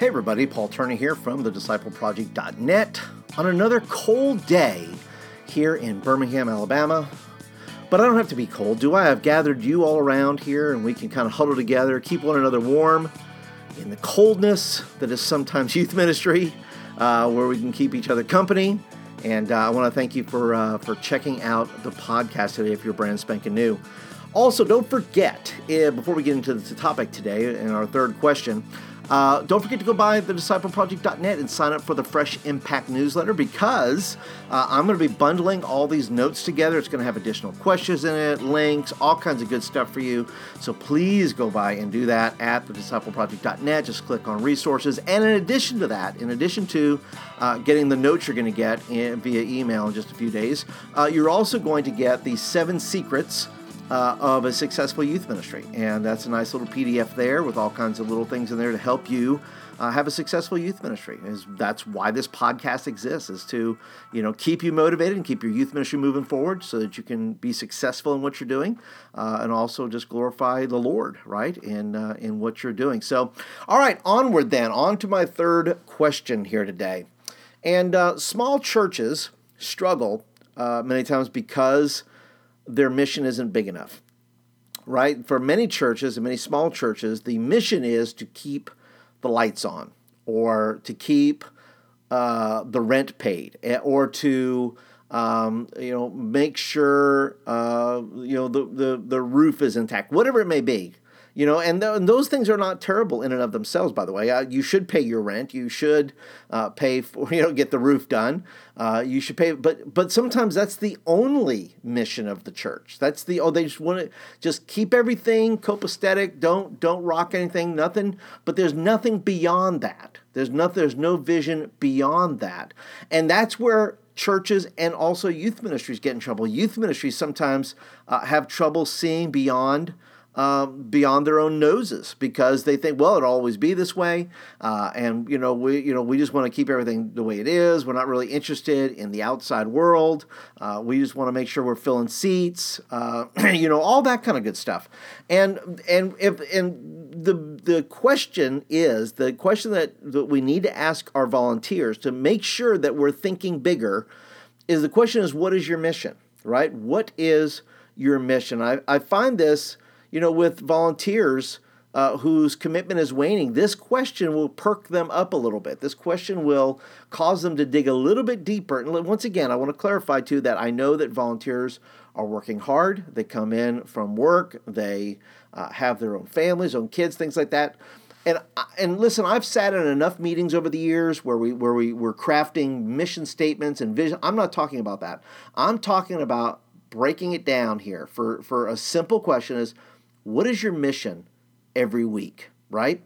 Hey everybody, Paul Turner here from thediscipleproject.net on another cold day here in Birmingham, Alabama. But I don't have to be cold, do I? I've gathered you all around here and we can kind of huddle together, keep one another warm in the coldness that is sometimes youth ministry, uh, where we can keep each other company. And uh, I want to thank you for, uh, for checking out the podcast today if you're brand spanking new. Also, don't forget, uh, before we get into the topic today and our third question, uh, don't forget to go by thediscipleproject.net and sign up for the Fresh Impact newsletter because uh, I'm going to be bundling all these notes together. It's going to have additional questions in it, links, all kinds of good stuff for you. So please go by and do that at thediscipleproject.net. Just click on resources. And in addition to that, in addition to uh, getting the notes you're going to get in, via email in just a few days, uh, you're also going to get the seven secrets uh, of a successful youth ministry. And that's a nice little PDF there with all kinds of little things in there to help you uh, have a successful youth ministry. Is that's why this podcast exists is to you know keep you motivated and keep your youth ministry moving forward so that you can be successful in what you're doing uh, and also just glorify the Lord right in uh, in what you're doing. So all right, onward then on to my third question here today. And uh, small churches struggle uh, many times because their mission isn't big enough, right? For many churches and many small churches, the mission is to keep the lights on or to keep uh, the rent paid eh, or to um, you know make sure uh, you know the, the the roof is intact whatever it may be you know and, th- and, those things are not terrible in and of themselves by the way. Uh, you should pay your rent. You should uh, pay for you know get the roof done. Uh, you should pay but but sometimes that's the only mission of the church. That's the oh they just want to just keep everything copacetic. Don't don't rock anything nothing. But there's nothing beyond that. There's nothing there's no vision beyond that. And that's where churches and also youth ministries get in trouble. Youth ministries sometimes uh, have trouble seeing beyond um, beyond their own noses because they think, well, it'll always be this way, uh, and you know we you know we just want to keep everything the way it is. We're not really interested in the outside world. Uh, we just want to make sure we're filling seats, uh, you know, all that kind of good stuff. And and if and the the question is the question that, that we need to ask our volunteers to make sure that we're thinking bigger is the question is what is your mission, right? What is your mission? I, I find this you know, with volunteers uh, whose commitment is waning, this question will perk them up a little bit. This question will cause them to dig a little bit deeper. And once again, I want to clarify too that I know that volunteers are working hard. They come in from work, they uh, have their own families, own kids, things like that. And and listen, I've sat in enough meetings over the years where we where we were crafting mission statements and vision. I'm not talking about that. I'm talking about breaking it down here for for a simple question is what is your mission every week, right?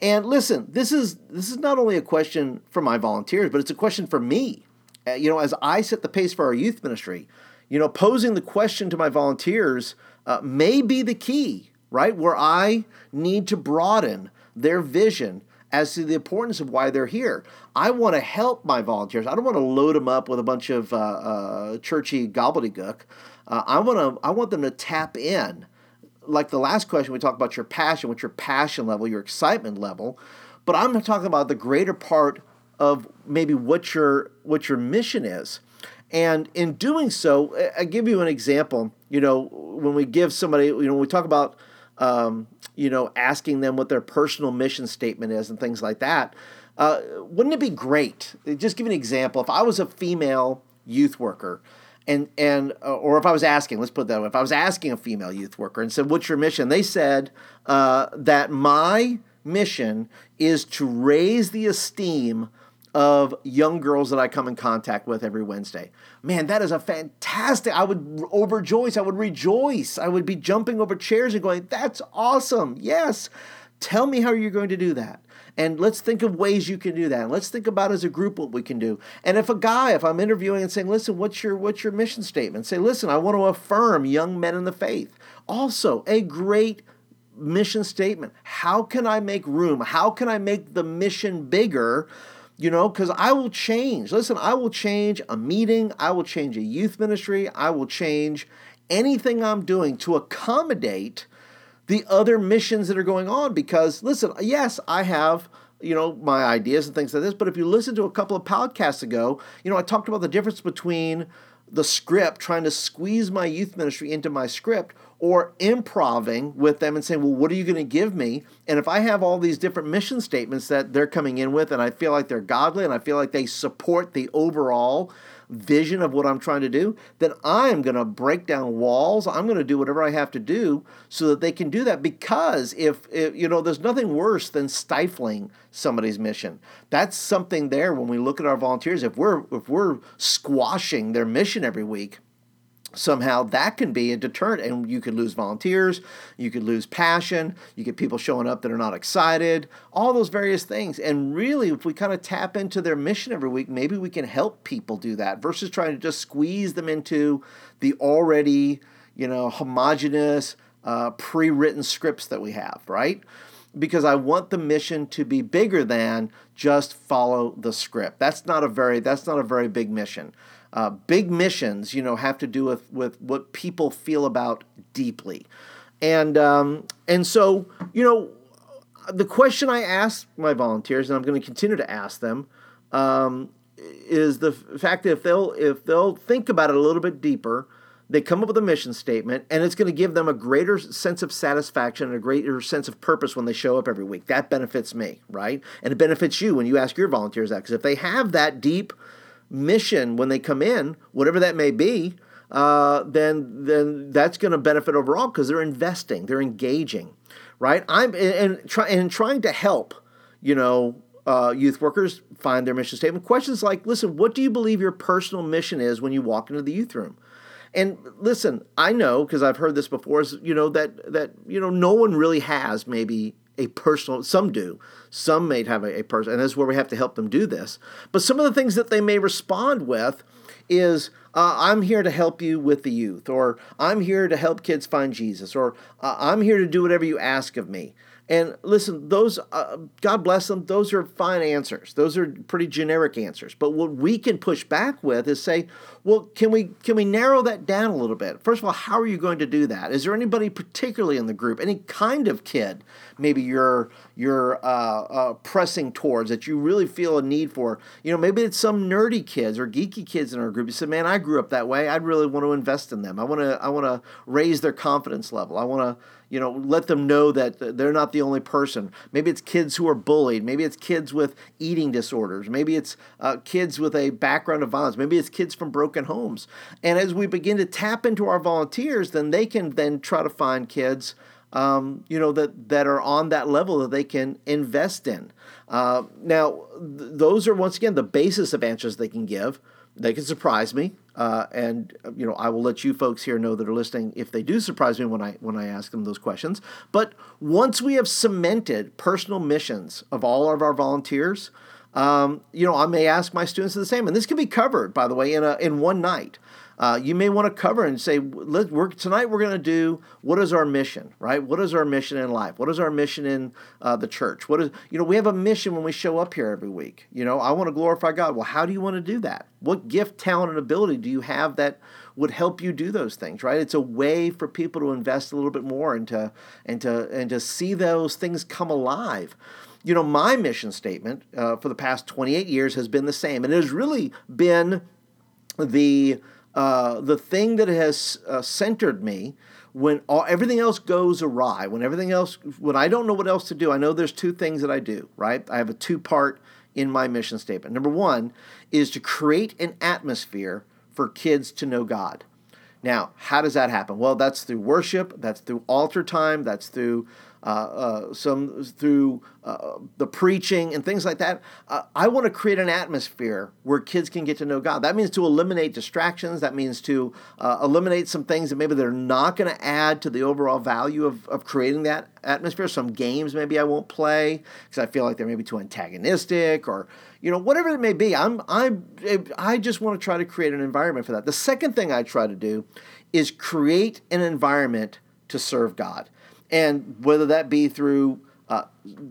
And listen, this is this is not only a question for my volunteers, but it's a question for me. Uh, you know, as I set the pace for our youth ministry, you know, posing the question to my volunteers uh, may be the key, right? Where I need to broaden their vision as to the importance of why they're here. I want to help my volunteers. I don't want to load them up with a bunch of uh, uh, churchy gobbledygook. Uh, I want to. I want them to tap in like the last question, we talked about your passion, what's your passion level, your excitement level. But I'm talking about the greater part of maybe what your what your mission is. And in doing so, I give you an example. You know, when we give somebody, you know, we talk about, um, you know, asking them what their personal mission statement is and things like that. Uh, wouldn't it be great? Just give an example. If I was a female youth worker, and and uh, or if I was asking, let's put that way, if I was asking a female youth worker and said, "What's your mission?" They said uh, that my mission is to raise the esteem of young girls that I come in contact with every Wednesday. Man, that is a fantastic. I would overjoice. I would rejoice. I would be jumping over chairs and going, "That's awesome! Yes." Tell me how you're going to do that. And let's think of ways you can do that. And let's think about as a group what we can do. And if a guy, if I'm interviewing and saying, listen, what's your what's your mission statement? Say, listen, I want to affirm young men in the faith. Also, a great mission statement. How can I make room? How can I make the mission bigger? You know, because I will change. Listen, I will change a meeting, I will change a youth ministry, I will change anything I'm doing to accommodate the other missions that are going on because listen yes i have you know, my ideas and things like this. But if you listen to a couple of podcasts ago, you know, I talked about the difference between the script, trying to squeeze my youth ministry into my script, or improving with them and saying, well, what are you going to give me? And if I have all these different mission statements that they're coming in with, and I feel like they're godly and I feel like they support the overall vision of what I'm trying to do, then I'm going to break down walls. I'm going to do whatever I have to do so that they can do that. Because if, if, you know, there's nothing worse than stifling somebody's mission. That's something there when we look at our volunteers. If we're if we're squashing their mission every week, somehow that can be a deterrent and you could lose volunteers you could lose passion you get people showing up that are not excited all those various things and really if we kind of tap into their mission every week maybe we can help people do that versus trying to just squeeze them into the already you know homogenous uh, pre-written scripts that we have right because I want the mission to be bigger than just follow the script. That's not a very that's not a very big mission. Uh, big missions, you know, have to do with, with what people feel about deeply. And, um, and so, you know, the question I ask my volunteers, and I'm going to continue to ask them, um, is the fact that if they'll if they'll think about it a little bit deeper, they come up with a mission statement, and it's going to give them a greater sense of satisfaction and a greater sense of purpose when they show up every week. That benefits me, right? And it benefits you when you ask your volunteers that, because if they have that deep mission when they come in, whatever that may be, uh, then then that's going to benefit overall because they're investing, they're engaging, right? I'm and, try, and trying to help, you know, uh, youth workers find their mission statement. Questions like, listen, what do you believe your personal mission is when you walk into the youth room? And listen, I know because I've heard this before. Is you know that that you know no one really has maybe a personal, some do. Some may have a, a person, and that's where we have to help them do this. But some of the things that they may respond with is uh, I'm here to help you with the youth, or I'm here to help kids find Jesus, or uh, I'm here to do whatever you ask of me. And listen, those, uh, God bless them, those are fine answers. Those are pretty generic answers. But what we can push back with is say, well, can we can we narrow that down a little bit? First of all, how are you going to do that? Is there anybody particularly in the group, any kind of kid, maybe you're you're uh, uh, pressing towards that you really feel a need for? You know, maybe it's some nerdy kids or geeky kids in our group. You said, man, I grew up that way. I'd really want to invest in them. I want to I want to raise their confidence level. I want to you know let them know that they're not the only person maybe it's kids who are bullied maybe it's kids with eating disorders maybe it's uh, kids with a background of violence maybe it's kids from broken homes and as we begin to tap into our volunteers then they can then try to find kids um, you know that that are on that level that they can invest in uh, now th- those are once again the basis of answers they can give they can surprise me, uh, and you know I will let you folks here know that are listening if they do surprise me when I when I ask them those questions. But once we have cemented personal missions of all of our volunteers, um, you know I may ask my students the same, and this can be covered by the way in a in one night. Uh, you may want to cover and say, we're, tonight we're going to do what is our mission, right? What is our mission in life? What is our mission in uh, the church? What is, you know, we have a mission when we show up here every week. You know, I want to glorify God. Well, how do you want to do that? What gift, talent, and ability do you have that would help you do those things, right? It's a way for people to invest a little bit more and to, and to, and to see those things come alive you know, my mission statement uh, for the past 28 years has been the same. And it has really been the uh, the thing that has uh, centered me when all, everything else goes awry, when everything else, when I don't know what else to do, I know there's two things that I do, right? I have a two part in my mission statement. Number one is to create an atmosphere for kids to know God. Now, how does that happen? Well, that's through worship, that's through altar time, that's through some through uh, the preaching and things like that. Uh, I want to create an atmosphere where kids can get to know God. That means to eliminate distractions. That means to uh, eliminate some things that maybe they're not going to add to the overall value of, of creating that atmosphere. Some games maybe I won't play because I feel like they're maybe too antagonistic or you know whatever it may be. I'm I I just want to try to create an environment for that. The second thing I try to do is create an environment to serve God and whether that be through uh,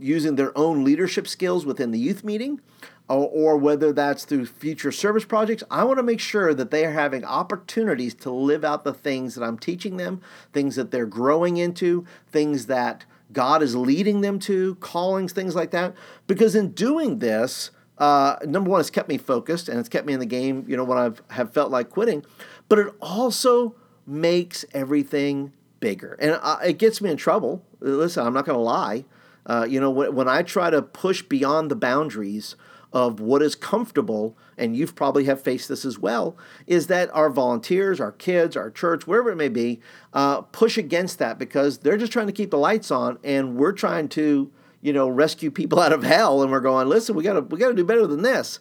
using their own leadership skills within the youth meeting or, or whether that's through future service projects, I want to make sure that they are having opportunities to live out the things that I'm teaching them, things that they're growing into, things that God is leading them to, callings, things like that. Because in doing this, uh, number one, it's kept me focused and it's kept me in the game, you know, when I've have felt like quitting. But it also makes everything bigger. And uh, it gets me in trouble. Listen, I'm not going to lie. Uh, you know, when, when I try to push beyond the boundaries of what is comfortable, and you've probably have faced this as well, is that our volunteers, our kids, our church, wherever it may be, uh, push against that because they're just trying to keep the lights on, and we're trying to, you know, rescue people out of hell, and we're going, listen, we gotta we gotta do better than this.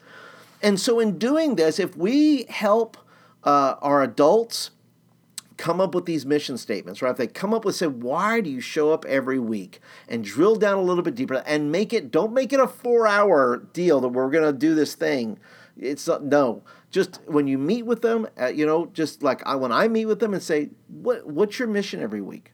And so, in doing this, if we help uh, our adults come up with these mission statements, right? If they come up with, say, why do you show up every week and drill down a little bit deeper and make it, don't make it a four hour deal that we're going to do this thing. It's not, no, just when you meet with them, uh, you know, just like I, when I meet with them and say, what, what's your mission every week?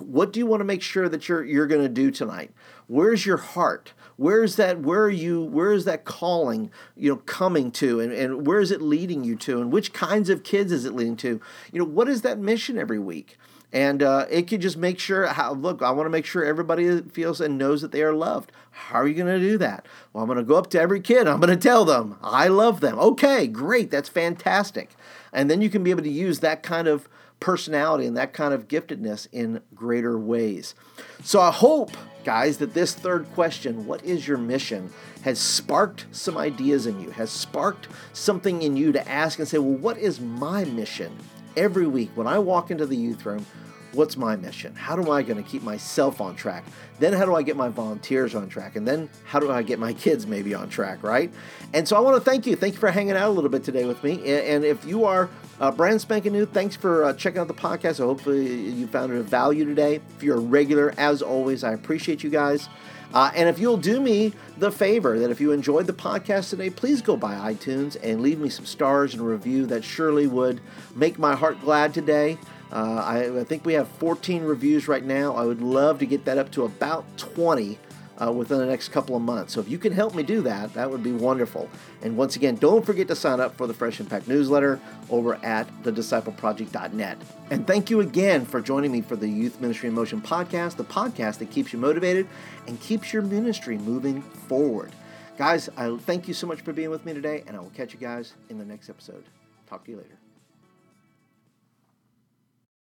What do you want to make sure that you're, you're going to do tonight? Where's your heart? Where's that where are you where is that calling you know coming to? And, and where is it leading you to? And which kinds of kids is it leading to? You know what is that mission every week? And uh, it could just make sure how look i want to make sure everybody feels and knows that they are loved. How are you going to do that? Well i'm going to go up to every kid i'm going to tell them i love them. Okay great that's fantastic. And then you can be able to use that kind of personality and that kind of giftedness in greater ways so i hope guys, that this third question, what is your mission, has sparked some ideas in you, has sparked something in you to ask and say, well, what is my mission every week when I walk into the youth room? What's my mission? How do I going to keep myself on track? Then how do I get my volunteers on track? And then how do I get my kids maybe on track, right? And so I want to thank you. Thank you for hanging out a little bit today with me. And if you are uh, brand spanking new, thanks for uh, checking out the podcast. I hopefully you found it of value today. If you're a regular, as always, I appreciate you guys. Uh, and if you'll do me the favor that if you enjoyed the podcast today, please go by iTunes and leave me some stars and review. That surely would make my heart glad today. Uh, I, I, think we have 14 reviews right now. I would love to get that up to about 20 uh, within the next couple of months. So if you can help me do that, that would be wonderful. And once again, don't forget to sign up for the Fresh Impact newsletter over at thediscipleproject.net. And thank you again for joining me for the Youth Ministry in Motion podcast, the podcast that keeps you motivated and keeps your ministry moving forward. Guys, I thank you so much for being with me today, and I will catch you guys in the next episode. Talk to you later.